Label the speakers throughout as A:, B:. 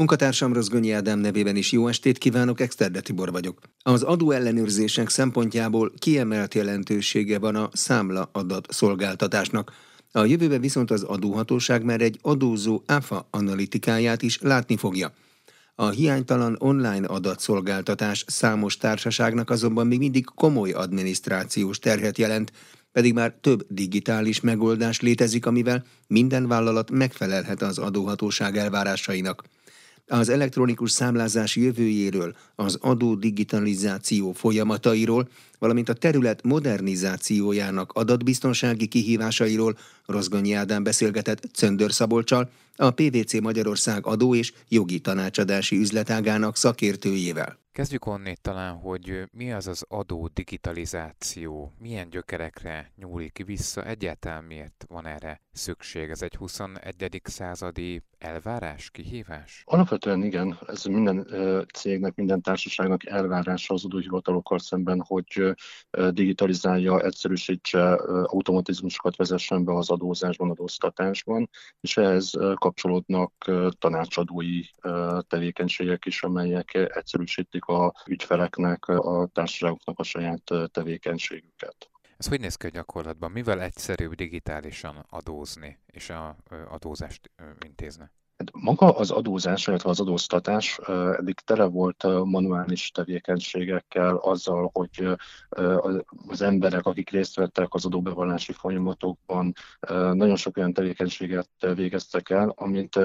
A: Munkatársam Rozgonyi Ádám nevében is jó estét kívánok, Exterde Tibor vagyok. Az adóellenőrzések szempontjából kiemelt jelentősége van a számla adat szolgáltatásnak. A jövőben viszont az adóhatóság már egy adózó áfa analitikáját is látni fogja. A hiánytalan online adatszolgáltatás számos társaságnak azonban még mindig komoly adminisztrációs terhet jelent, pedig már több digitális megoldás létezik, amivel minden vállalat megfelelhet az adóhatóság elvárásainak az elektronikus számlázás jövőjéről, az adó digitalizáció folyamatairól, valamint a terület modernizációjának adatbiztonsági kihívásairól Rozgonyi Ádám beszélgetett Cöndör Szabolcsal, a PVC Magyarország adó és jogi tanácsadási üzletágának szakértőjével.
B: Kezdjük onnét talán, hogy mi az az adó digitalizáció, milyen gyökerekre nyúlik vissza, egyáltalán miért van erre szükség? Ez egy 21. századi elvárás, kihívás?
C: Alapvetően igen, ez minden cégnek, minden társaságnak elvárása az adóhivatalokkal szemben, hogy digitalizálja, egyszerűsítse, automatizmusokat vezessen be az adózásban, adóztatásban, és ehhez kapcsolódnak tanácsadói tevékenységek is, amelyek egyszerűsítik a ügyfeleknek, a társaságoknak a saját tevékenységüket.
B: Ez hogy néz ki a gyakorlatban? Mivel egyszerűbb digitálisan adózni és a adózást intézni?
C: Hát maga az adózás, illetve az adóztatás eddig tele volt manuális tevékenységekkel, azzal, hogy az emberek, akik részt vettek az adóbevallási folyamatokban, nagyon sok olyan tevékenységet végeztek el, amit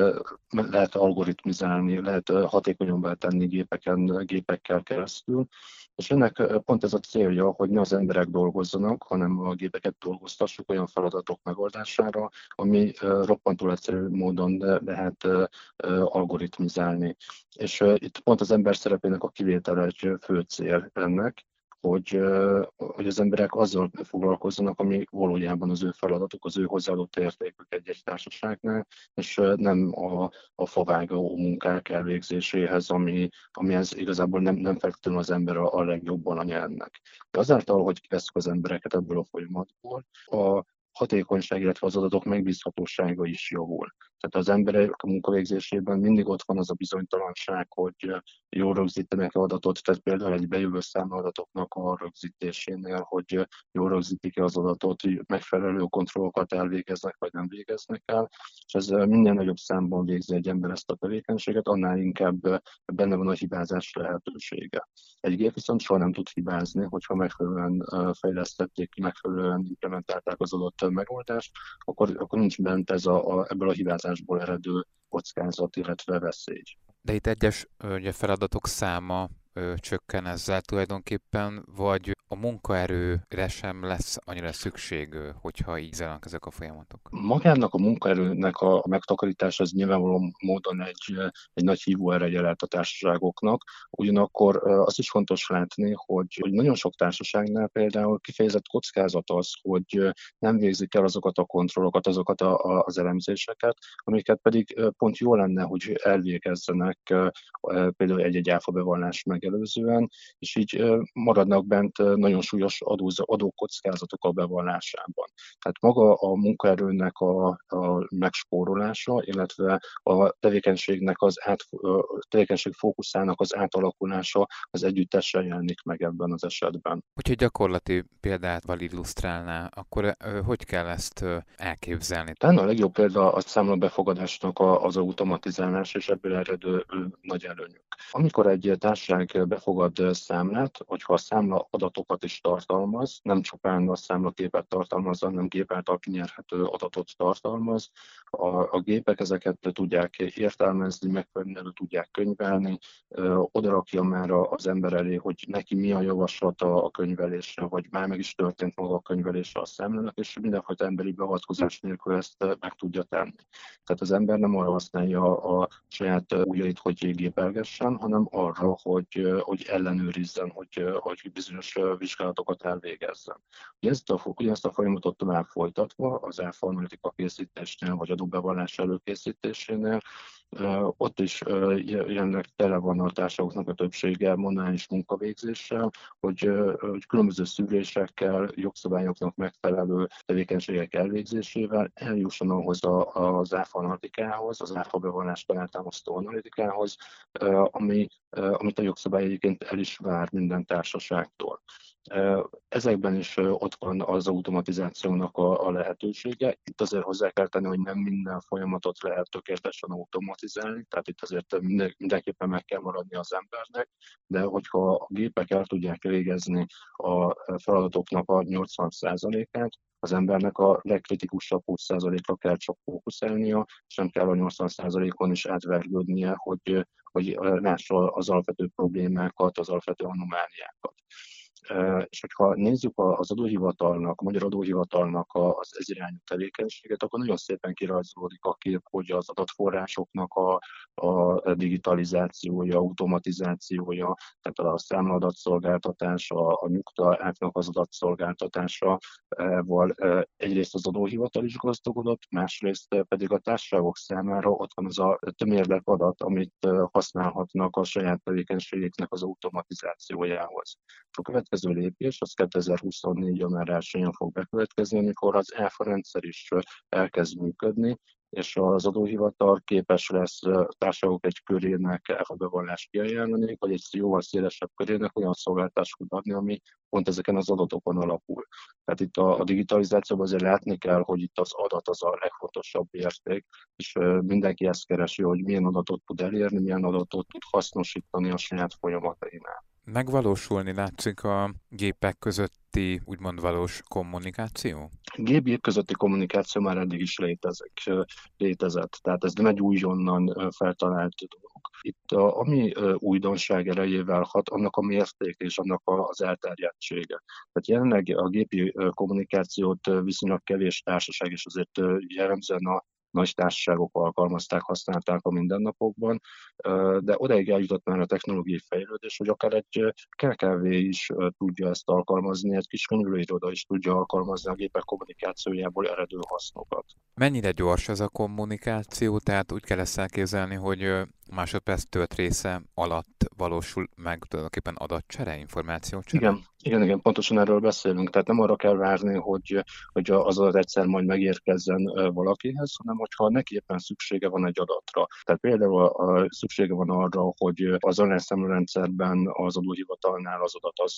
C: lehet algoritmizálni, lehet hatékonyabbá tenni gépeken, gépekkel keresztül, és ennek pont ez a célja, hogy ne az emberek dolgozzanak, hanem a gépeket dolgoztassuk olyan feladatok megoldására, ami roppantól egyszerű módon lehet algoritmizálni. És itt pont az ember szerepének a kivétele egy fő cél ennek, hogy, hogy az emberek azzal foglalkozzanak, ami valójában az ő feladatuk, az ő hozzáadott értékük egy-egy társaságnál, és nem a, a favágó munkák elvégzéséhez, ami, amihez igazából nem, nem feltétlenül az ember a, a legjobban a nyernek. De azáltal, hogy kiveszünk az embereket ebből a folyamatból, a hatékonyság, illetve az adatok megbízhatósága is javul. Tehát az emberek a munkavégzésében mindig ott van az a bizonytalanság, hogy jól rögzítenek adatot, tehát például egy bejövő számadatoknak a rögzítésénél, hogy jól rögzítik-e az adatot, hogy megfelelő kontrollokat elvégeznek, vagy nem végeznek el, és ez minden nagyobb számban végzi egy ember ezt a tevékenységet, annál inkább benne van a hibázás lehetősége. Egy gép viszont soha nem tud hibázni, hogyha megfelelően fejlesztették ki, megfelelően implementálták az adott megoldást, akkor, akkor nincs bent ez a, a, ebből a hibázásból eredő kockázat, illetve veszély.
B: De itt egyes ugye, feladatok száma ö, csökken ezzel tulajdonképpen, vagy a munkaerőre sem lesz annyira szükség, hogyha így zajlanak ezek a folyamatok?
C: Magának a munkaerőnek a megtakarítása az nyilvánvalóan módon egy, egy nagy hívóereje lehet a társaságoknak. Ugyanakkor azt is fontos látni, hogy, hogy nagyon sok társaságnál például kifejezett kockázat az, hogy nem végzik el azokat a kontrollokat, azokat a, a, az elemzéseket, amiket pedig pont jó lenne, hogy elvégezzenek például egy-egy áfa bevallás megelőzően, és így maradnak bent nagyon súlyos adóz, adókockázatok a bevallásában. Tehát maga a munkaerőnek a, a megspórolása, illetve a tevékenységnek az át, a tevékenység fókuszának az átalakulása az együttesen jelenik meg ebben az esetben.
B: Hogyha gyakorlati példát illusztrálná, akkor hogy kell ezt elképzelni?
C: Talán a legjobb példa a számlabefogadásnak az automatizálás és ebből eredő nagy előnyök. Amikor egy társaság befogad számlát, hogyha a számla adatok adatokat is tartalmaz, nem csupán a számlaképet tartalmaz, hanem gép által kinyerhető adatot tartalmaz. A, a gépek ezeket tudják értelmezni, megfelelően tudják könyvelni, oda rakja már az ember elé, hogy neki mi a javaslata a könyvelésre, vagy már meg is történt maga a könyvelése a számlának, és mindenfajta emberi beavatkozás nélkül ezt meg tudja tenni. Tehát az ember nem arra használja a saját ujjait, hogy gépelgessen, hanem arra, hogy hogy, ellenőrizzen, hogy, hogy bizonyos vizsgálatokat elvégezzen. Ezt a, ugyanezt a folyamatot tovább folytatva az elformalitika készítésnél, vagy adóbevallás előkészítésénél, ott is jelenleg tele van a társadalmaknak a többsége monális munkavégzéssel, hogy, hogy különböző szűrésekkel, jogszabályoknak megfelelő tevékenységek elvégzésével eljusson ahhoz az áfa analitikához, az áfa bevallást alátámasztó analitikához, ami, amit a jogszabály egyébként el is vár minden társaságtól. Ezekben is ott van az automatizációnak a, a lehetősége. Itt azért hozzá kell tenni, hogy nem minden folyamatot lehet tökéletesen automatizálni, tehát itt azért mindenképpen meg kell maradni az embernek, de hogyha a gépek el tudják végezni a feladatoknak a 80%-át, az embernek a legkritikusabb 20%-ra kell csak fókuszálnia, és nem kell a 80%-on is átvergődnie, hogy, hogy lássa az alapvető problémákat, az alapvető anomáliákat. És hogyha nézzük az adóhivatalnak, a Magyar Adóhivatalnak az ezirányú tevékenységet, akkor nagyon szépen kirajzolódik a kép, hogy az adatforrásoknak a, a digitalizációja, automatizációja, tehát a számladatszolgáltatás, a, nyugtaáknak az adatszolgáltatása, val egyrészt az adóhivatal is gazdagodott, másrészt pedig a társaságok számára ott van az a tömérlek adat, amit használhatnak a saját tevékenységeknek az automatizációjához. A következő lépés az 2024. január 1 fog bekövetkezni, amikor az ELFA rendszer is elkezd működni, és az adóhivatal képes lesz társadalmak egy körének ELFA bevallást kiajánlani, vagy egy jóval szélesebb körének olyan szolgáltásokat adni, ami pont ezeken az adatokon alapul. Tehát itt a, a digitalizációban azért látni kell, hogy itt az adat az a legfontosabb érték, és mindenki ezt keresi, hogy milyen adatot tud elérni, milyen adatot tud hasznosítani a saját folyamatainál
B: megvalósulni látszik a gépek közötti úgymond valós kommunikáció?
C: Gép-gép közötti kommunikáció már eddig is létezik, létezett, tehát ez nem egy újonnan feltalált dolog. Itt a, ami újdonság erejével hat, annak a mérték és annak az elterjedtsége. Tehát jelenleg a gépi kommunikációt viszonylag kevés társaság, és azért jellemzően a nagy társaságok alkalmazták, használták a mindennapokban, de odaig eljutott már a technológiai fejlődés, hogy akár egy KKV is tudja ezt alkalmazni, egy kis könyvőiroda is tudja alkalmazni a gépek kommunikációjából eredő hasznokat.
B: Mennyire gyors ez a kommunikáció? Tehát úgy kell ezt elképzelni, hogy másodperc tölt része alatt valósul meg tulajdonképpen adatcsere, információcsere?
C: Igen, igen, igen, pontosan erről beszélünk. Tehát nem arra kell várni, hogy, hogy az adat egyszer majd megérkezzen valakihez, hanem hogyha neki éppen szüksége van egy adatra. Tehát például a, szüksége van arra, hogy az online számlárendszerben az adóhivatalnál az adat az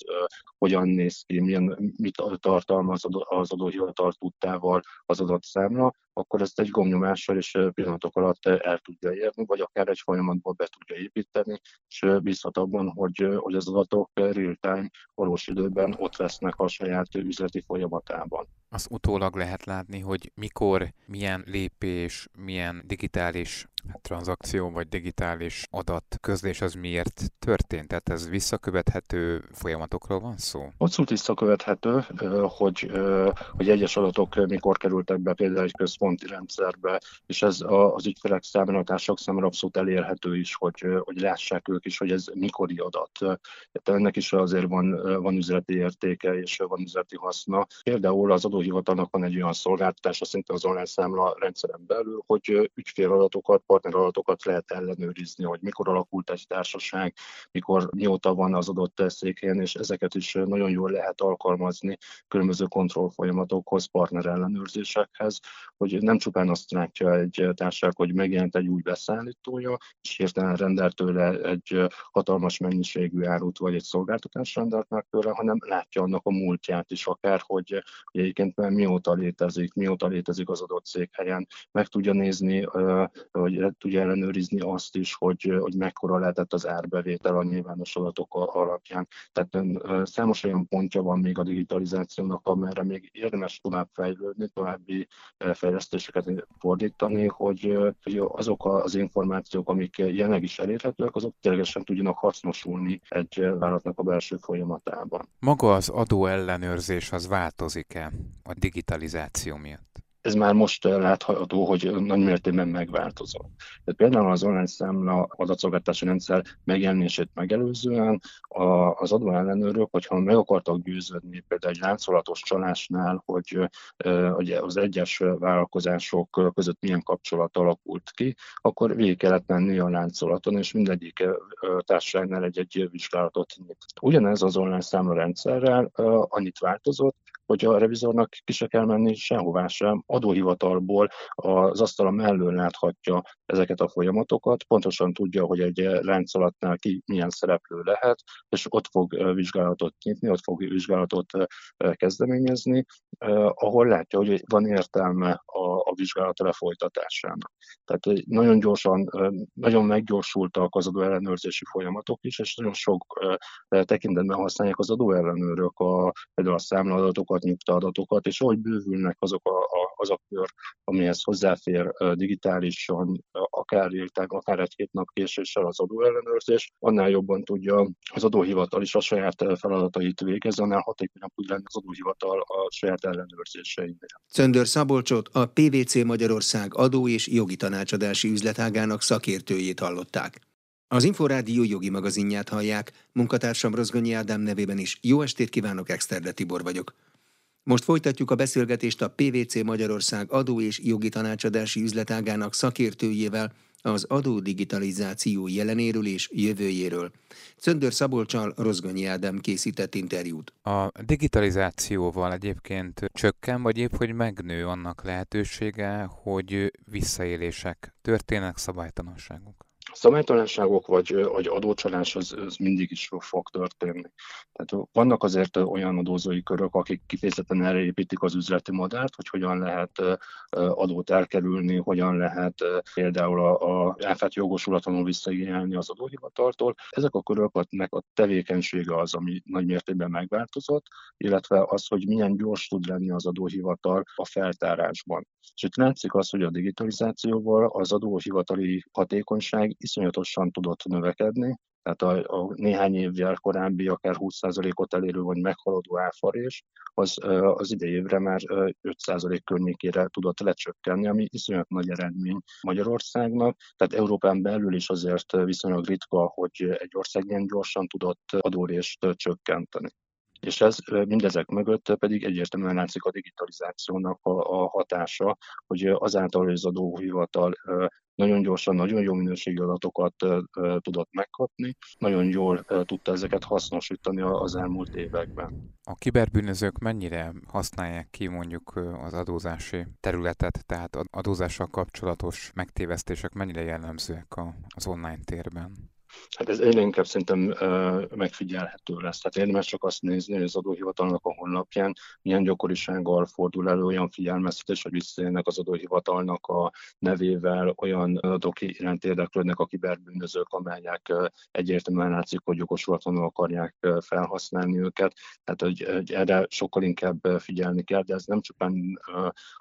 C: hogyan néz ki, milyen, mit tartalmaz az adóhivatal tudtával az adatszámla, akkor ezt egy gomnyomással és pillanatok alatt el tudja érni, vagy akár egy folyamatból be tudja építeni, és bízhat abban, hogy, hogy az adatok real-time, valós időben ott lesznek a saját üzleti folyamatában.
B: Az utólag lehet látni, hogy mikor, milyen lépés, milyen digitális hát, tranzakció vagy digitális adat közlés az miért történt? Tehát ez visszakövethető folyamatokról van szó?
C: Abszolút visszakövethető, hogy, hogy egyes adatok mikor kerültek be például egy központi rendszerbe, és ez az ügyfelek számára, a társak számára abszolút elérhető is, hogy, hogy lássák ők is, hogy ez mikori adat. Tehát ennek is azért van, van üzleti értéke és van üzleti haszna. Például az adóhivatalnak van egy olyan szolgáltatása szinte az online számla rendszeren belül, hogy ügyféladatokat, partneradatokat lehet ellenőrizni, hogy mikor alakult egy társaság, mikor mióta van az adott székhelyen, és ezeket is nagyon jól lehet alkalmazni különböző kontrollfolyamatokhoz, partner ellenőrzésekhez, hogy nem csupán azt látja egy társaság, hogy megjelent egy új beszállítója, és hirtelen rendelt tőle egy hatalmas mennyiségű árut, vagy egy szolgáltatást rendelt meg tőle, hanem látja annak a múltját is akár, hogy, hogy egyébként már mióta létezik, mióta létezik az adott székhelyen, meg tudja nézni, hogy tudja ellenőrizni azt is, hogy, hogy mekkora lehetett az árbevétel a nyilvános adatok alapján. Tehát számos olyan pontja van még a digitalizációnak, amerre még érdemes tovább fejlődni, további fejlesztéseket fordítani, hogy, hogy azok az információk, amik jelenleg is elérhetőek, azok ténylegesen tudjanak hasznosulni egy vállalatnak a belső folyamatában.
B: Maga az adó ellenőrzés az változik-e a digitalizáció miatt?
C: Ez már most látható, hogy nagy mértékben megváltozott. Tehát például az online számla adatszolgáltatási rendszer megjelenését megelőzően az adóellenőrök, hogyha meg akartak győződni például egy láncolatos csalásnál, hogy az egyes vállalkozások között milyen kapcsolat alakult ki, akkor végig kellett menni a láncolaton, és mindegyik társaságnál egy-egy vizsgálatot nyit. Ugyanez az online számlarendszerrel annyit változott, hogy a revizornak ki se kell menni sehová sem, adóhivatalból az asztala mellől láthatja ezeket a folyamatokat, pontosan tudja, hogy egy láncolatnál ki milyen szereplő lehet, és ott fog vizsgálatot nyitni, ott fog vizsgálatot kezdeményezni, ahol látja, hogy van értelme a, a vizsgálat lefolytatásának. Tehát nagyon gyorsan, nagyon meggyorsultak az adóellenőrzési folyamatok is, és nagyon sok tekintetben használják az adóellenőrök a, például a számladatokat, adatokat, nyugtaadatokat, és ahogy bővülnek azok a, az a kör, amihez hozzáfér digitálisan, akár érták, akár egy hét nap késéssel az adóellenőrzés, annál jobban tudja az adóhivatal is a saját feladatait végezni, annál hatékonyabb tud lenni az adóhivatal a saját ellenőrzéseinél.
A: Cöndör Szabolcsot a PVC Magyarország adó és jogi tanácsadási üzletágának szakértőjét hallották. Az Inforádió jogi magazinját hallják, munkatársam Rozgonyi Ádám nevében is. Jó estét kívánok, Exterde Tibor vagyok. Most folytatjuk a beszélgetést a PVC Magyarország adó és jogi tanácsadási üzletágának szakértőjével az adó digitalizáció jelenéről és jövőjéről. Cöndör Szabolcsal Rozgonyi Ádám készített interjút.
B: A digitalizációval egyébként csökken, vagy épp, hogy megnő annak lehetősége, hogy visszaélések történnek, szabálytalanságok?
C: Szabálytalanságok vagy, vagy adócsalás az, az mindig is fog történni. Tehát vannak azért olyan adózói körök, akik kifejezetten erre építik az üzleti modellt, hogy hogyan lehet adót elkerülni, hogyan lehet például a, a áfát jogosulatlanul visszaigényelni az adóhivataltól. Ezek a köröknek a tevékenysége az, ami nagy mértékben megváltozott, illetve az, hogy milyen gyors tud lenni az adóhivatal a feltárásban. És itt látszik az, hogy a digitalizációval az adóhivatali hatékonyság iszonyatosan tudott növekedni, tehát a, a néhány évvel korábbi akár 20%-ot elérő vagy meghaladó áfarés, az az idei már 5% környékére tudott lecsökkenni, ami iszonyat nagy eredmény Magyarországnak. Tehát Európán belül is azért viszonylag ritka, hogy egy ország ilyen gyorsan tudott adórést csökkenteni. És ez mindezek mögött pedig egyértelműen látszik a digitalizációnak a, a hatása, hogy azáltal, hogy az adóhivatal nagyon gyorsan, nagyon jó minőségű adatokat tudott megkapni, nagyon jól tudta ezeket hasznosítani az elmúlt években.
B: A kiberbűnözők mennyire használják ki mondjuk az adózási területet, tehát adózással kapcsolatos megtévesztések mennyire jellemzőek az online térben?
C: Hát ez egyre inkább szerintem megfigyelhető lesz. Tehát érdemes csak azt nézni, hogy az adóhivatalnak a honlapján milyen gyakorisággal fordul elő olyan figyelmeztetés, hogy visszaélnek az adóhivatalnak a nevével, olyan adatok iránt érdeklődnek a kiberbűnözők, amelyek egyértelműen látszik, hogy jogosulatlanul akarják felhasználni őket. Tehát hogy, hogy erre sokkal inkább figyelni kell, de ez nem csupán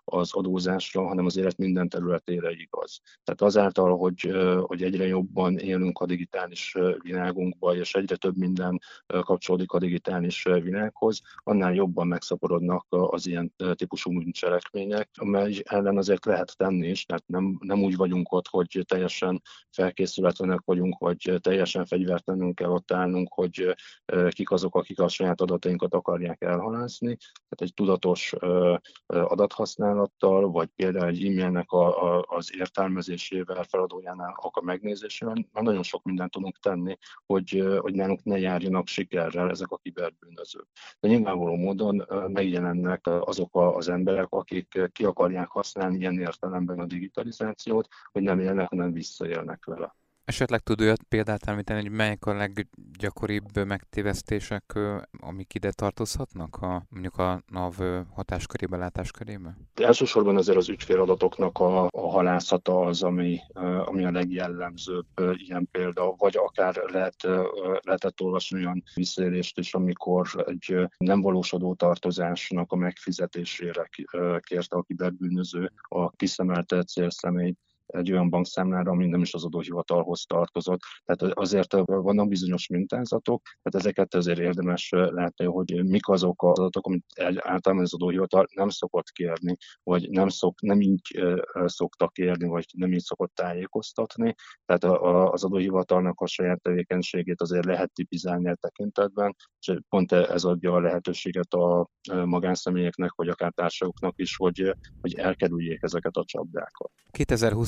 C: az adózásra, hanem az élet minden területére igaz. Tehát azáltal, hogy, hogy egyre jobban élünk a digitális digitális világunkba, és egyre több minden kapcsolódik a digitális világhoz, annál jobban megszaporodnak az ilyen típusú bűncselekmények, amely ellen azért lehet tenni is, tehát nem, nem úgy vagyunk ott, hogy teljesen felkészületlenek vagyunk, vagy teljesen fegyvertelenül kell ott állnunk, hogy kik azok, akik a saját adatainkat akarják elhalászni. Tehát egy tudatos adathasználattal, vagy például egy e-mailnek a, a, az értelmezésével, feladójánál a megnézésével, már nagyon sok minden mindent tudunk tenni, hogy, hogy nálunk ne járjanak sikerrel ezek a kiberbűnözők. De nyilvánvaló módon megjelennek azok az emberek, akik ki akarják használni ilyen értelemben a digitalizációt, hogy nem élnek, hanem visszaélnek vele.
B: Esetleg tud olyat példát említeni, hogy melyek a leggyakoribb megtévesztések, amik ide tartozhatnak, a, mondjuk a NAV hatáskörébe, látáskörébe?
C: Elsősorban azért az ügyféladatoknak a, a halászata az, ami, ami a legjellemzőbb ilyen példa, vagy akár lehet, lehetett olvasni olyan visszaélést is, amikor egy nem valósodó tartozásnak a megfizetésére kérte a kiberbűnöző a kiszemelt célszemélyt, egy olyan bankszámlára, ami nem is az adóhivatalhoz tartozott. Tehát azért vannak bizonyos mintázatok, tehát ezeket azért érdemes látni, hogy mik azok az adatok, amit általában az adóhivatal nem szokott kérni, vagy nem, szok, nem így szoktak kérni, vagy nem így szokott tájékoztatni. Tehát az adóhivatalnak a saját tevékenységét azért lehet tipizálni a tekintetben, és pont ez adja a lehetőséget a magánszemélyeknek, vagy akár társakoknak is, hogy, hogy elkerüljék ezeket a csapdákat.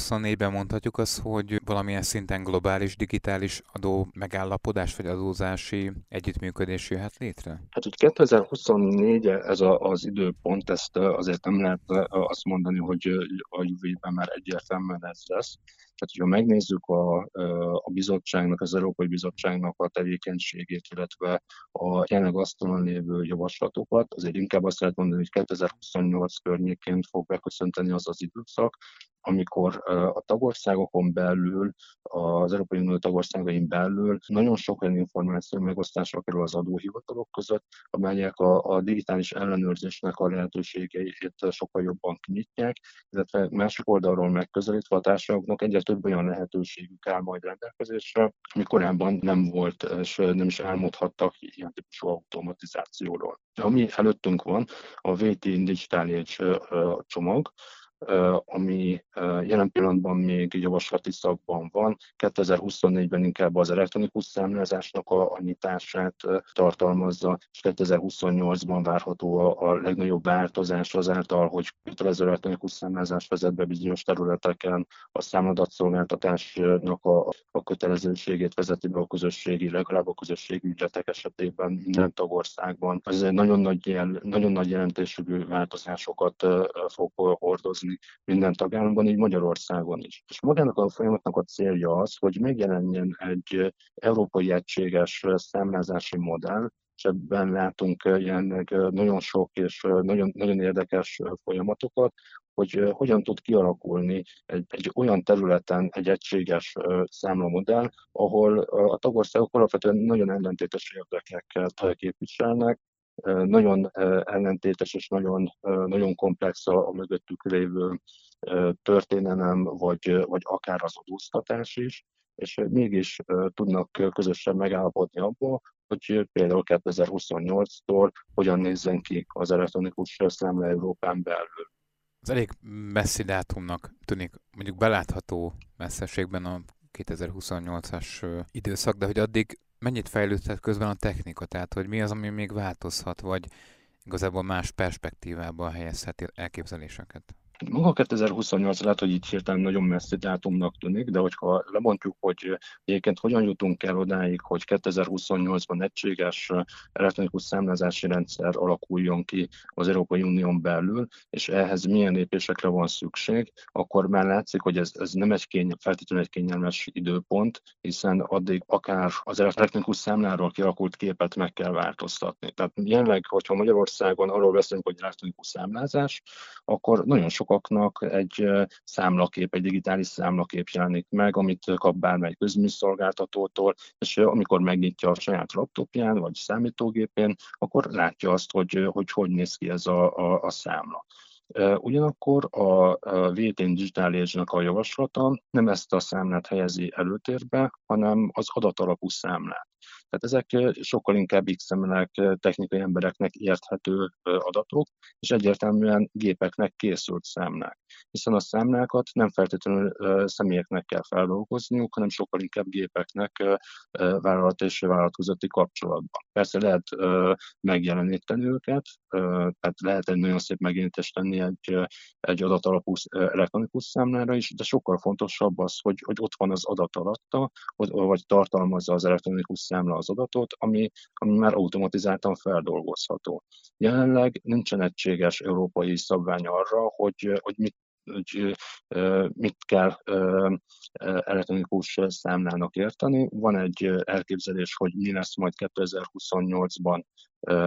B: 2024-ben mondhatjuk azt, hogy valamilyen szinten globális digitális adó megállapodás vagy adózási együttműködés jöhet létre?
C: Hát, hogy 2024 ez a, az időpont, ezt azért nem lehet azt mondani, hogy a jövőben már egyértelműen ez lesz. Tehát, hogyha megnézzük a, a bizottságnak, az Európai Bizottságnak a tevékenységét, illetve a jelenleg asztalon lévő javaslatokat, azért inkább azt lehet mondani, hogy 2028 környékén fog beköszönteni az az időszak, amikor a tagországokon belül, az Európai Unió tagországain belül nagyon sok olyan információ megosztásra kerül az adóhivatalok között, amelyek a, a digitális ellenőrzésnek a lehetőségeit sokkal jobban kinyitják, illetve másik oldalról megközelítve a társadalmaknak egyre több olyan lehetőségük áll majd rendelkezésre, ami korábban nem volt, és nem is álmodhattak ilyen típusú automatizációról. Ami előttünk van, a VT Digital Age csomag, ami jelen pillanatban még javaslati szakban van. 2024-ben inkább az elektronikus számlázásnak a, a nyitását tartalmazza, és 2028-ban várható a, a legnagyobb változás azáltal, hogy kötelező elektronikus számlázás vezet be bizonyos területeken, a számadatszolgáltatásnak a, a kötelezőségét vezeti be a közösségi, legalább a közösségi ügyletek esetében minden tagországban. Ez egy nagyon nagy, jel, nagyon nagy jelentésű változásokat fog hordozni létezni minden tagállamban, így Magyarországon is. És magának a folyamatnak a célja az, hogy megjelenjen egy európai egységes számlázási modell, és ebben látunk jelenleg nagyon sok és nagyon, nagyon érdekes folyamatokat, hogy hogyan tud kialakulni egy, egy olyan területen egy egységes számlamodell, ahol a tagországok alapvetően nagyon ellentétes érdekeket képviselnek, nagyon ellentétes és nagyon, nagyon komplex a, a mögöttük lévő történelem, vagy, vagy akár az adóztatás is, és mégis tudnak közösen megállapodni abból, hogy például 2028-tól hogyan nézzen ki az elektronikus számla Európán belül.
B: Az elég messzi dátumnak tűnik, mondjuk belátható messzeségben a 2028-as időszak, de hogy addig mennyit fejlődhet közben a technika? Tehát, hogy mi az, ami még változhat, vagy igazából más perspektívába helyezheti elképzeléseket?
C: Maga 2028 lehet, hogy itt hirtelen nagyon messzi dátumnak tűnik, de hogyha lemondjuk, hogy egyébként hogyan jutunk el odáig, hogy 2028-ban egységes elektronikus számlázási rendszer alakuljon ki az Európai Unión belül, és ehhez milyen lépésekre van szükség, akkor már látszik, hogy ez, ez nem egy kény, feltétlenül egy kényelmes időpont, hiszen addig akár az elektronikus számláról kialakult képet meg kell változtatni. Tehát jelenleg, hogyha Magyarországon arról beszélünk, hogy elektronikus számlázás, akkor nagyon sok sokaknak egy számlakép, egy digitális számlakép jelenik meg, amit kap bármely közműszolgáltatótól, és amikor megnyitja a saját laptopján vagy számítógépén, akkor látja azt, hogy hogy, hogy néz ki ez a, a, a számla. Ugyanakkor a VTN Digital Age-nak a javaslata nem ezt a számlát helyezi előtérbe, hanem az adatalapú számlát. Tehát ezek sokkal inkább XML-ek, technikai embereknek érthető adatok, és egyértelműen gépeknek készült számlák. Hiszen a számlákat nem feltétlenül személyeknek kell feldolgozniuk, hanem sokkal inkább gépeknek vállalat és vállalat közötti kapcsolatban. Persze lehet megjeleníteni őket, tehát lehet egy nagyon szép megjelenítést tenni egy, egy adatalapú elektronikus számlára is, de sokkal fontosabb az, hogy, hogy ott van az adat alatta, vagy tartalmazza az elektronikus számla az adatot, ami, ami már automatizáltan feldolgozható. Jelenleg nincsen egységes európai szabvány arra, hogy, hogy mit hogy mit kell elektronikus számlának érteni. Van egy elképzelés, hogy mi lesz majd 2028-ban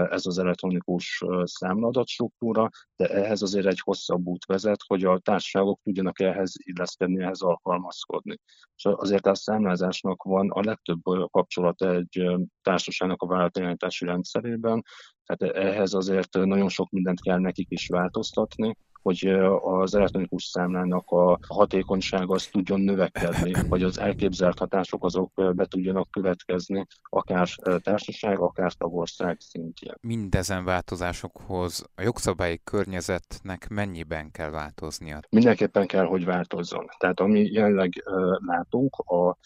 C: ez az elektronikus számladat struktúra, de ehhez azért egy hosszabb út vezet, hogy a társaságok tudjanak ehhez illeszkedni, ehhez alkalmazkodni. És azért a számlázásnak van a legtöbb kapcsolata egy társaságnak a vállalatirányítási rendszerében, tehát ehhez azért nagyon sok mindent kell nekik is változtatni, hogy az elektronikus számlának a hatékonysága az tudjon növekedni, vagy az elképzelt hatások azok be tudjanak következni, akár társaság, akár tagország szintjén.
B: Mindezen változásokhoz a jogszabályi környezetnek mennyiben kell változnia?
C: Mindenképpen kell, hogy változzon. Tehát ami jelenleg látunk, a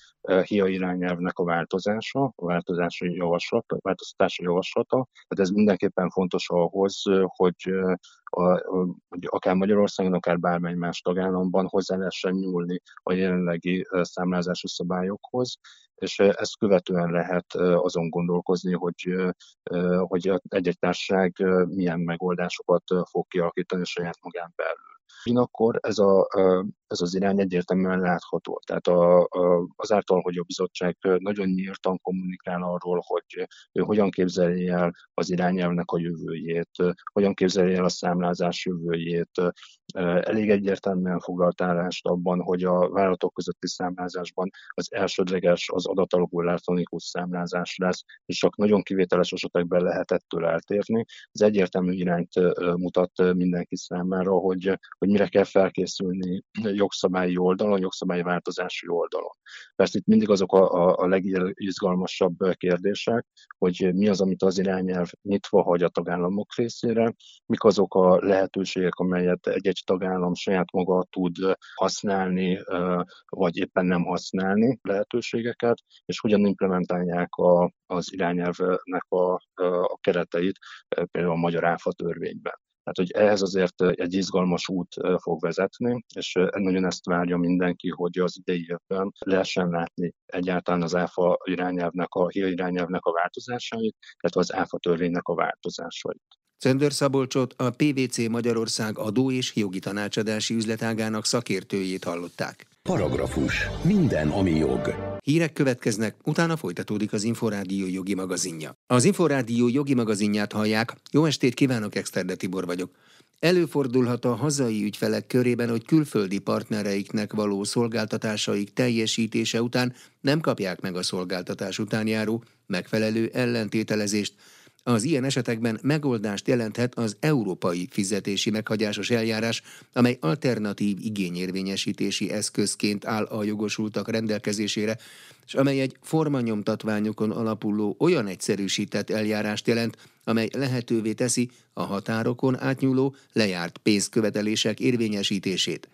C: HIA irányelvnek a változása, a változási javaslat, a változtatási javaslata, tehát ez mindenképpen fontos ahhoz, hogy, a, hogy akár Magyarországon, akár bármely más tagállamban hozzá lehessen nyúlni a jelenlegi számlázási szabályokhoz, és ezt követően lehet azon gondolkozni, hogy, hogy egy-egy társaság milyen megoldásokat fog kialakítani saját magán belül. Ugyanakkor ez, a, ez az irány egyértelműen látható. Tehát a, a, azáltal, hogy a bizottság nagyon nyíltan kommunikál arról, hogy ő hogyan képzeli el az irányelvnek a jövőjét, hogyan képzeli el a számlázás jövőjét, elég egyértelműen foglalt állást abban, hogy a vállalatok közötti számlázásban az elsődleges az adatalapú elektronikus számlázás lesz, és csak nagyon kivételes esetekben lehet ettől eltérni. Ez egyértelmű irányt mutat mindenki számára, hogy, hogy mire kell felkészülni jogszabályi oldalon, jogszabályi változási oldalon. Persze itt mindig azok a, a, a legizgalmasabb kérdések, hogy mi az, amit az irányelv nyitva hagy a tagállamok részére, mik azok a lehetőségek, amelyet egy-egy tagállam saját maga tud használni, vagy éppen nem használni lehetőségeket, és hogyan implementálják a, az irányelvnek a, a kereteit, például a magyar áfa törvényben. Tehát, hogy ehhez azért egy izgalmas út fog vezetni, és nagyon ezt várja mindenki, hogy az idei évben lehessen látni egyáltalán az ÁFA irányelvnek, a HIA irányelvnek a változásait, illetve az ÁFA törvénynek a változásait.
A: Czöndör Szabolcsot a PVC Magyarország adó és jogi tanácsadási üzletágának szakértőjét hallották.
D: Paragrafus. Minden, ami jog.
A: Hírek következnek, utána folytatódik az Inforádió jogi magazinja. Az Inforádió jogi magazinját hallják. Jó estét kívánok, Exterde Tibor vagyok. Előfordulhat a hazai ügyfelek körében, hogy külföldi partnereiknek való szolgáltatásaik teljesítése után nem kapják meg a szolgáltatás után járó megfelelő ellentételezést, az ilyen esetekben megoldást jelenthet az európai fizetési meghagyásos eljárás, amely alternatív igényérvényesítési eszközként áll a jogosultak rendelkezésére, és amely egy formanyomtatványokon alapuló olyan egyszerűsített eljárást jelent, amely lehetővé teszi a határokon átnyúló lejárt pénzkövetelések érvényesítését.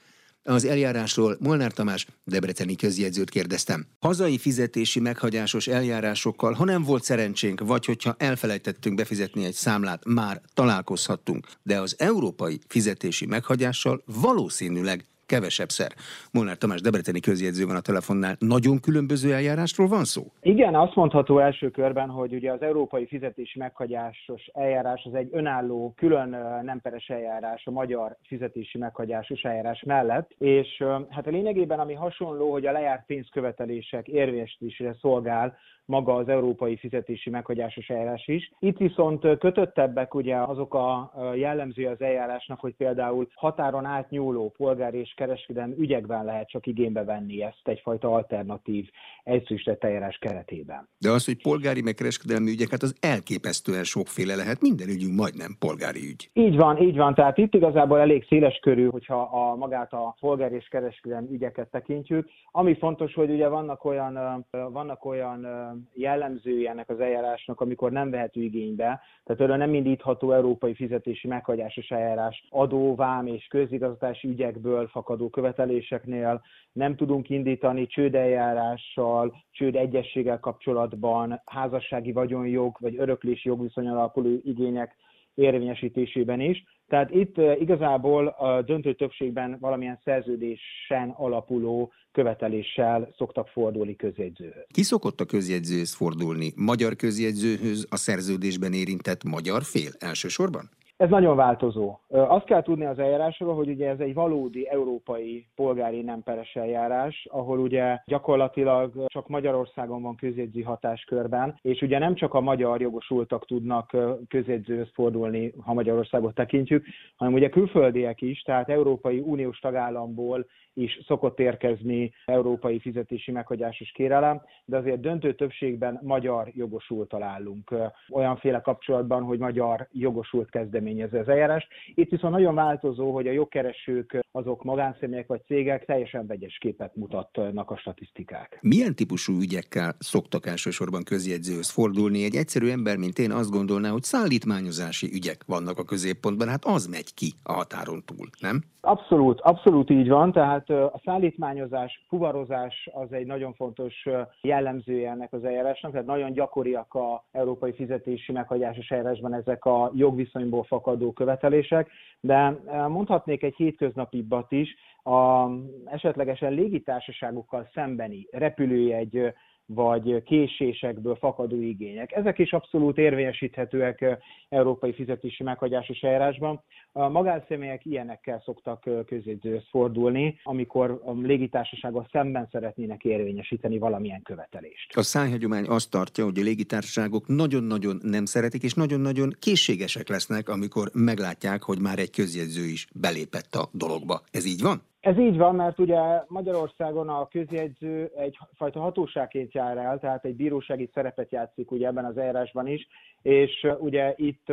A: Az eljárásról Molnár Tamás debreceni közjegyzőt kérdeztem. Hazai fizetési meghagyásos eljárásokkal, ha nem volt szerencsénk, vagy hogyha elfelejtettünk befizetni egy számlát, már találkozhattunk, de az európai fizetési meghagyással valószínűleg kevesebb szer. Molnár Tamás Debreceni közjegyző van a telefonnál. Nagyon különböző eljárásról van szó?
E: Igen, azt mondható első körben, hogy ugye az európai fizetési meghagyásos eljárás az egy önálló, külön nem peres eljárás a magyar fizetési meghagyásos eljárás mellett, és hát a lényegében ami hasonló, hogy a lejárt pénzkövetelések érvényesítésére szolgál maga az európai fizetési meghagyásos eljárás is. Itt viszont kötöttebbek ugye azok a jellemző az eljárásnak, hogy például határon átnyúló polgár és kereskedelmi ügyekben lehet csak igénybe venni ezt egyfajta alternatív egyszerűsített eljárás keretében.
A: De az, hogy polgári meg kereskedelmi ügyek, hát az elképesztően sokféle lehet, minden ügyünk majdnem polgári ügy.
E: Így van, így van. Tehát itt igazából elég széles körű, hogyha a magát a polgári és kereskedelmi ügyeket tekintjük. Ami fontos, hogy ugye vannak olyan, vannak olyan jellemzője ennek az eljárásnak, amikor nem vehető igénybe, tehát erről nem indítható európai fizetési meghagyásos eljárás adó, vám és közigazgatási ügyekből fakadó követeléseknél, nem tudunk indítani csődeljárással, csőd egyességgel kapcsolatban, házassági vagyonjog vagy öröklési jogviszony alapuló igények érvényesítésében is. Tehát itt igazából a döntő többségben valamilyen szerződésen alapuló követeléssel szoktak fordulni közjegyzőhöz.
A: Ki szokott a közjegyzőhöz fordulni? Magyar közjegyzőhöz a szerződésben érintett magyar fél elsősorban?
E: Ez nagyon változó. Azt kell tudni az eljárásról, hogy ugye ez egy valódi európai polgári nem peres eljárás, ahol ugye gyakorlatilag csak Magyarországon van közjegyző hatáskörben, és ugye nem csak a magyar jogosultak tudnak közjegyzőhöz fordulni, ha Magyarországot tekintjük, hanem ugye külföldiek is, tehát Európai Uniós tagállamból is szokott érkezni európai fizetési meghagyásos kérelem, de azért döntő többségben magyar jogosult találunk olyanféle kapcsolatban, hogy magyar jogosult kezdemény eredményezze az eljárást. Itt viszont nagyon változó, hogy a jogkeresők azok magánszemélyek vagy cégek teljesen vegyes képet mutatnak a statisztikák.
A: Milyen típusú ügyekkel szoktak elsősorban közjegyzőhöz fordulni? Egy egyszerű ember, mint én azt gondolná, hogy szállítmányozási ügyek vannak a középpontban, hát az megy ki a határon túl, nem?
E: Abszolút, abszolút így van, tehát a szállítmányozás, fuvarozás az egy nagyon fontos jellemzője ennek az eljárásnak, tehát nagyon gyakoriak a európai fizetési meghagyásos eljárásban ezek a jogviszonyból fakadó követelések, de mondhatnék egy hétköznapibbat is, a esetlegesen légitársaságokkal szembeni repülőjegy vagy késésekből fakadó igények. Ezek is abszolút érvényesíthetőek európai fizetési meghagyásos eljárásban. A magánszemélyek ilyenekkel szoktak közjegyzőhöz fordulni, amikor a légitársasággal szemben szeretnének érvényesíteni valamilyen követelést.
A: A szájhagyomány azt tartja, hogy a légitársaságok nagyon-nagyon nem szeretik, és nagyon-nagyon készségesek lesznek, amikor meglátják, hogy már egy közjegyző is belépett a dologba. Ez így van?
E: Ez így van, mert ugye Magyarországon a közjegyző egyfajta hatóságként jár el, tehát egy bírósági szerepet játszik ugye ebben az eljárásban is, és ugye itt,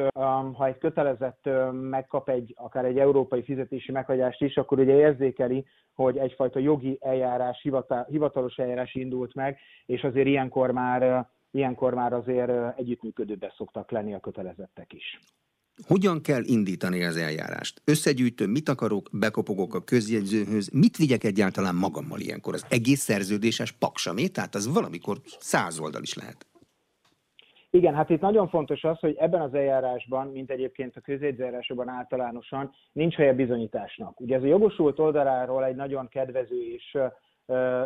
E: ha egy kötelezett megkap egy, akár egy európai fizetési meghagyást is, akkor ugye érzékeli, hogy egyfajta jogi eljárás, hivatalos eljárás indult meg, és azért ilyenkor már ilyenkor már azért együttműködőbbek szoktak lenni a kötelezettek is.
A: Hogyan kell indítani az eljárást? Összegyűjtöm, mit akarok, bekopogok a közjegyzőhöz, mit vigyek egyáltalán magammal ilyenkor? Az egész szerződéses paksamé, tehát az valamikor száz oldal is lehet.
E: Igen, hát itt nagyon fontos az, hogy ebben az eljárásban, mint egyébként a közjegyzőjárásokban általánosan, nincs helye bizonyításnak. Ugye ez a jogosult oldaláról egy nagyon kedvező és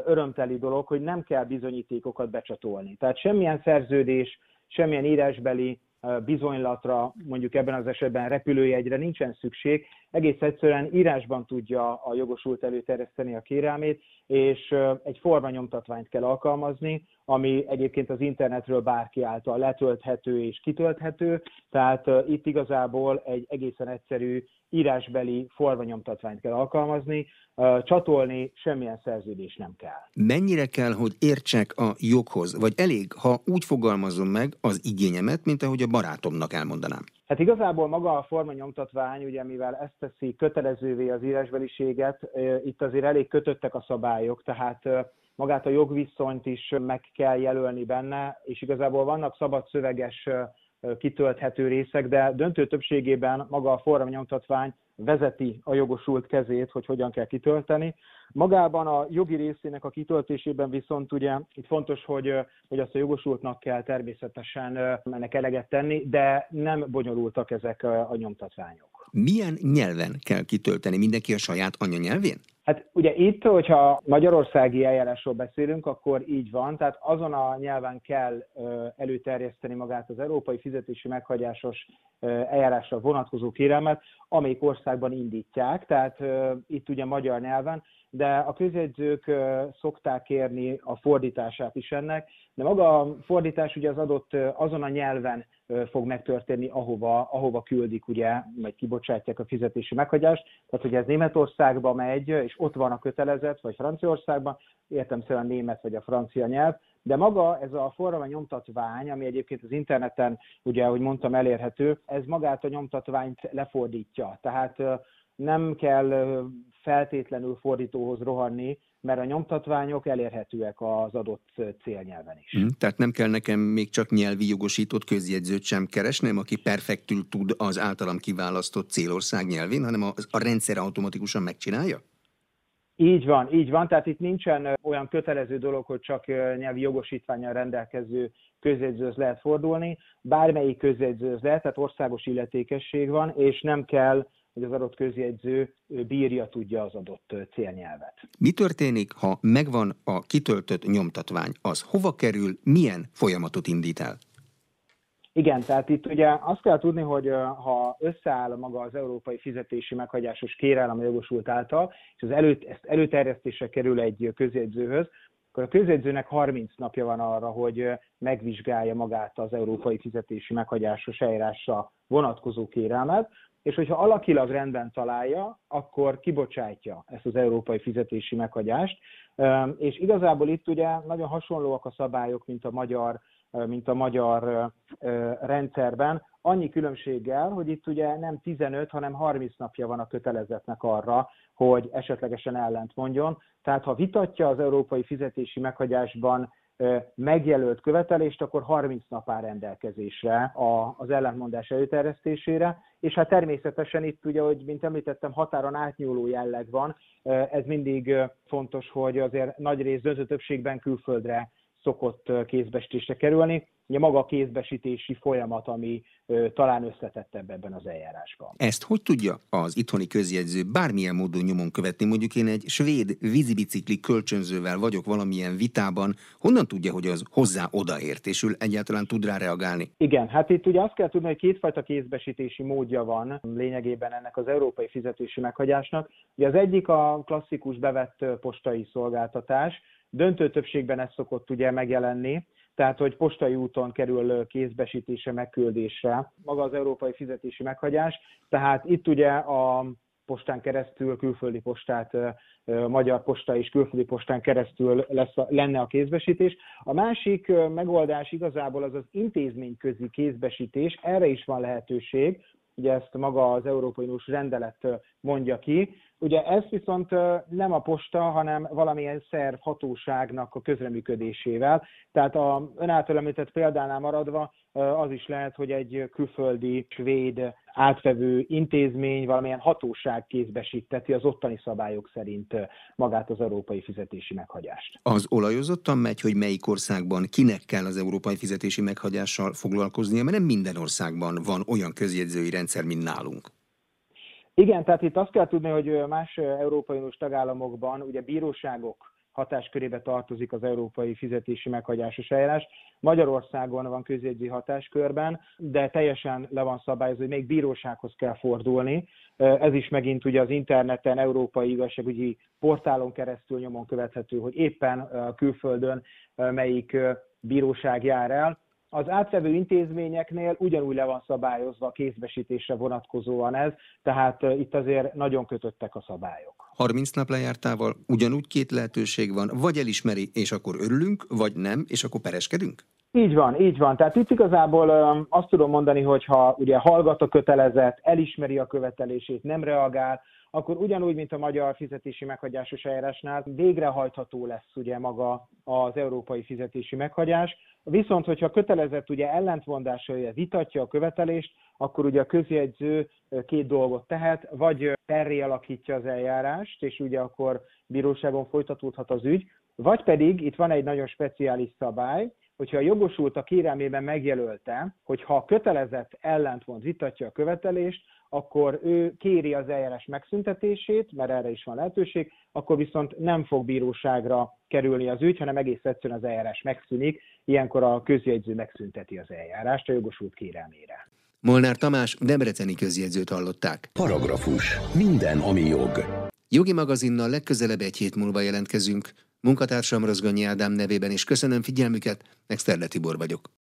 E: örömteli dolog, hogy nem kell bizonyítékokat becsatolni. Tehát semmilyen szerződés, semmilyen írásbeli bizonylatra, mondjuk ebben az esetben repülőjegyre nincsen szükség, egész egyszerűen írásban tudja a jogosult előterjeszteni a kérelmét, és egy formanyomtatványt kell alkalmazni, ami egyébként az internetről bárki által letölthető és kitölthető, tehát itt igazából egy egészen egyszerű írásbeli formanyomtatványt kell alkalmazni, csatolni semmilyen szerződés nem kell.
A: Mennyire kell, hogy értsek a joghoz, vagy elég, ha úgy fogalmazom meg az igényemet, mint ahogy a barátomnak elmondanám?
E: Hát igazából maga a formanyomtatvány, ugye mivel ezt teszi kötelezővé az írásbeliséget, itt azért elég kötöttek a szabályok, tehát magát a jogviszonyt is meg kell jelölni benne, és igazából vannak szabad szöveges kitölthető részek, de döntő többségében maga a formanyomtatvány vezeti a jogosult kezét, hogy hogyan kell kitölteni. Magában a jogi részének a kitöltésében viszont ugye itt fontos, hogy, hogy azt a jogosultnak kell természetesen ennek eleget tenni, de nem bonyolultak ezek a nyomtatványok.
A: Milyen nyelven kell kitölteni? Mindenki a saját anyanyelvén?
E: Hát ugye itt, hogyha magyarországi eljárásról beszélünk, akkor így van, tehát azon a nyelven kell előterjeszteni magát az európai fizetési meghagyásos eljárásra vonatkozó kérelmet, amelyik országban indítják, tehát itt ugye magyar nyelven, de a közjegyzők szokták kérni a fordítását is ennek, de maga a fordítás ugye az adott azon a nyelven fog megtörténni, ahova, ahova küldik, ugye, vagy kibocsátják a fizetési meghagyást. Tehát, hogy ez Németországba megy, és ott van a kötelezet, vagy Franciaországban, értem szerint a német vagy a francia nyelv, de maga ez a forradalmi nyomtatvány, ami egyébként az interneten, ugye, ahogy mondtam, elérhető, ez magát a nyomtatványt lefordítja. Tehát nem kell feltétlenül fordítóhoz rohanni, mert a nyomtatványok elérhetőek az adott célnyelven is. Hmm,
A: tehát nem kell nekem még csak nyelvi jogosított közjegyzőt sem keresnem, aki perfektül tud az általam kiválasztott célország nyelvén, hanem a, a rendszer automatikusan megcsinálja?
E: Így van, így van. Tehát itt nincsen olyan kötelező dolog, hogy csak nyelvi jogosítványal rendelkező közjegyzőhöz lehet fordulni. Bármelyik közjegyzőhöz lehet, tehát országos illetékesség van, és nem kell hogy az adott közjegyző bírja tudja az adott célnyelvet.
A: Mi történik, ha megvan a kitöltött nyomtatvány? Az hova kerül, milyen folyamatot indít el?
E: Igen, tehát itt ugye azt kell tudni, hogy ha összeáll maga az európai fizetési meghagyásos kérelem a jogosult által, és az előt, ezt előterjesztésre kerül egy közjegyzőhöz, akkor a közjegyzőnek 30 napja van arra, hogy megvizsgálja magát az európai fizetési meghagyásos eljárásra vonatkozó kérelmet, és hogyha alakilag rendben találja, akkor kibocsátja ezt az európai fizetési meghagyást, és igazából itt ugye nagyon hasonlóak a szabályok, mint a magyar mint a magyar rendszerben. Annyi különbséggel, hogy itt ugye nem 15, hanem 30 napja van a kötelezetnek arra, hogy esetlegesen ellent mondjon. Tehát ha vitatja az európai fizetési meghagyásban megjelölt követelést, akkor 30 nap áll rendelkezésre az ellentmondás előterjesztésére, és hát természetesen itt ugye, hogy mint említettem, határon átnyúló jelleg van, ez mindig fontos, hogy azért nagy rész döntő többségben külföldre szokott kézbesítésre kerülni. Ugye maga a kézbesítési folyamat, ami talán összetettebb ebben az eljárásban.
A: Ezt hogy tudja az itthoni közjegyző bármilyen módon nyomon követni? Mondjuk én egy svéd vízibicikli kölcsönzővel vagyok valamilyen vitában, honnan tudja, hogy az hozzá odaért, és ő egyáltalán tud rá reagálni?
E: Igen, hát itt ugye azt kell tudni, hogy kétfajta kézbesítési módja van lényegében ennek az európai fizetési meghagyásnak. Ugye az egyik a klasszikus bevett postai szolgáltatás, Döntő többségben ez szokott ugye megjelenni, tehát hogy postai úton kerül kézbesítése, megküldésre maga az európai fizetési meghagyás. Tehát itt ugye a postán keresztül, külföldi postát, magyar posta és külföldi postán keresztül lesz lenne a kézbesítés. A másik megoldás igazából az az intézményközi kézbesítés, erre is van lehetőség, ugye ezt maga az Európai Uniós rendelet mondja ki, Ugye ez viszont nem a posta, hanem valamilyen szerv hatóságnak a közreműködésével. Tehát a ön által említett példánál maradva az is lehet, hogy egy külföldi svéd átvevő intézmény, valamilyen hatóság kézbesíteti az ottani szabályok szerint magát az európai fizetési meghagyást.
A: Az olajozottan megy, hogy melyik országban kinek kell az európai fizetési meghagyással foglalkoznia, mert nem minden országban van olyan közjegyzői rendszer, mint nálunk.
E: Igen, tehát itt azt kell tudni, hogy más Európai Uniós tagállamokban ugye bíróságok hatáskörébe tartozik az európai fizetési meghagyásos eljárás. Magyarországon van közjegyzi hatáskörben, de teljesen le van szabályozva, hogy még bírósághoz kell fordulni. Ez is megint ugye az interneten, európai igazságügyi portálon keresztül nyomon követhető, hogy éppen külföldön melyik bíróság jár el. Az átvevő intézményeknél ugyanúgy le van szabályozva a kézbesítésre vonatkozóan ez, tehát itt azért nagyon kötöttek a szabályok.
A: 30 nap lejártával ugyanúgy két lehetőség van, vagy elismeri, és akkor örülünk, vagy nem, és akkor pereskedünk?
E: Így van, így van. Tehát itt igazából azt tudom mondani, hogy ha ugye hallgat a kötelezet, elismeri a követelését, nem reagál, akkor ugyanúgy, mint a magyar fizetési meghagyásos eljárásnál végrehajtható lesz ugye maga az európai fizetési meghagyás. Viszont, hogyha kötelezett ugye ellentmondása vitatja a követelést, akkor ugye a közjegyző két dolgot tehet, vagy perré alakítja az eljárást, és ugye akkor bíróságon folytatódhat az ügy, vagy pedig itt van egy nagyon speciális szabály, hogyha a jogosult a kérelmében megjelölte, hogy ha a kötelezett ellentmond vitatja a követelést, akkor ő kéri az eljárás megszüntetését, mert erre is van lehetőség, akkor viszont nem fog bíróságra kerülni az ügy, hanem egész egyszerűen az eljárás megszűnik, ilyenkor a közjegyző megszünteti az eljárást a jogosult kérelmére.
A: Molnár Tamás, Debreceni közjegyzőt hallották.
D: Paragrafus. Minden, ami jog.
A: Jogi magazinnal legközelebb egy hét múlva jelentkezünk. Munkatársam Rozgonyi Ádám nevében is köszönöm figyelmüket, Exterde Tibor vagyok.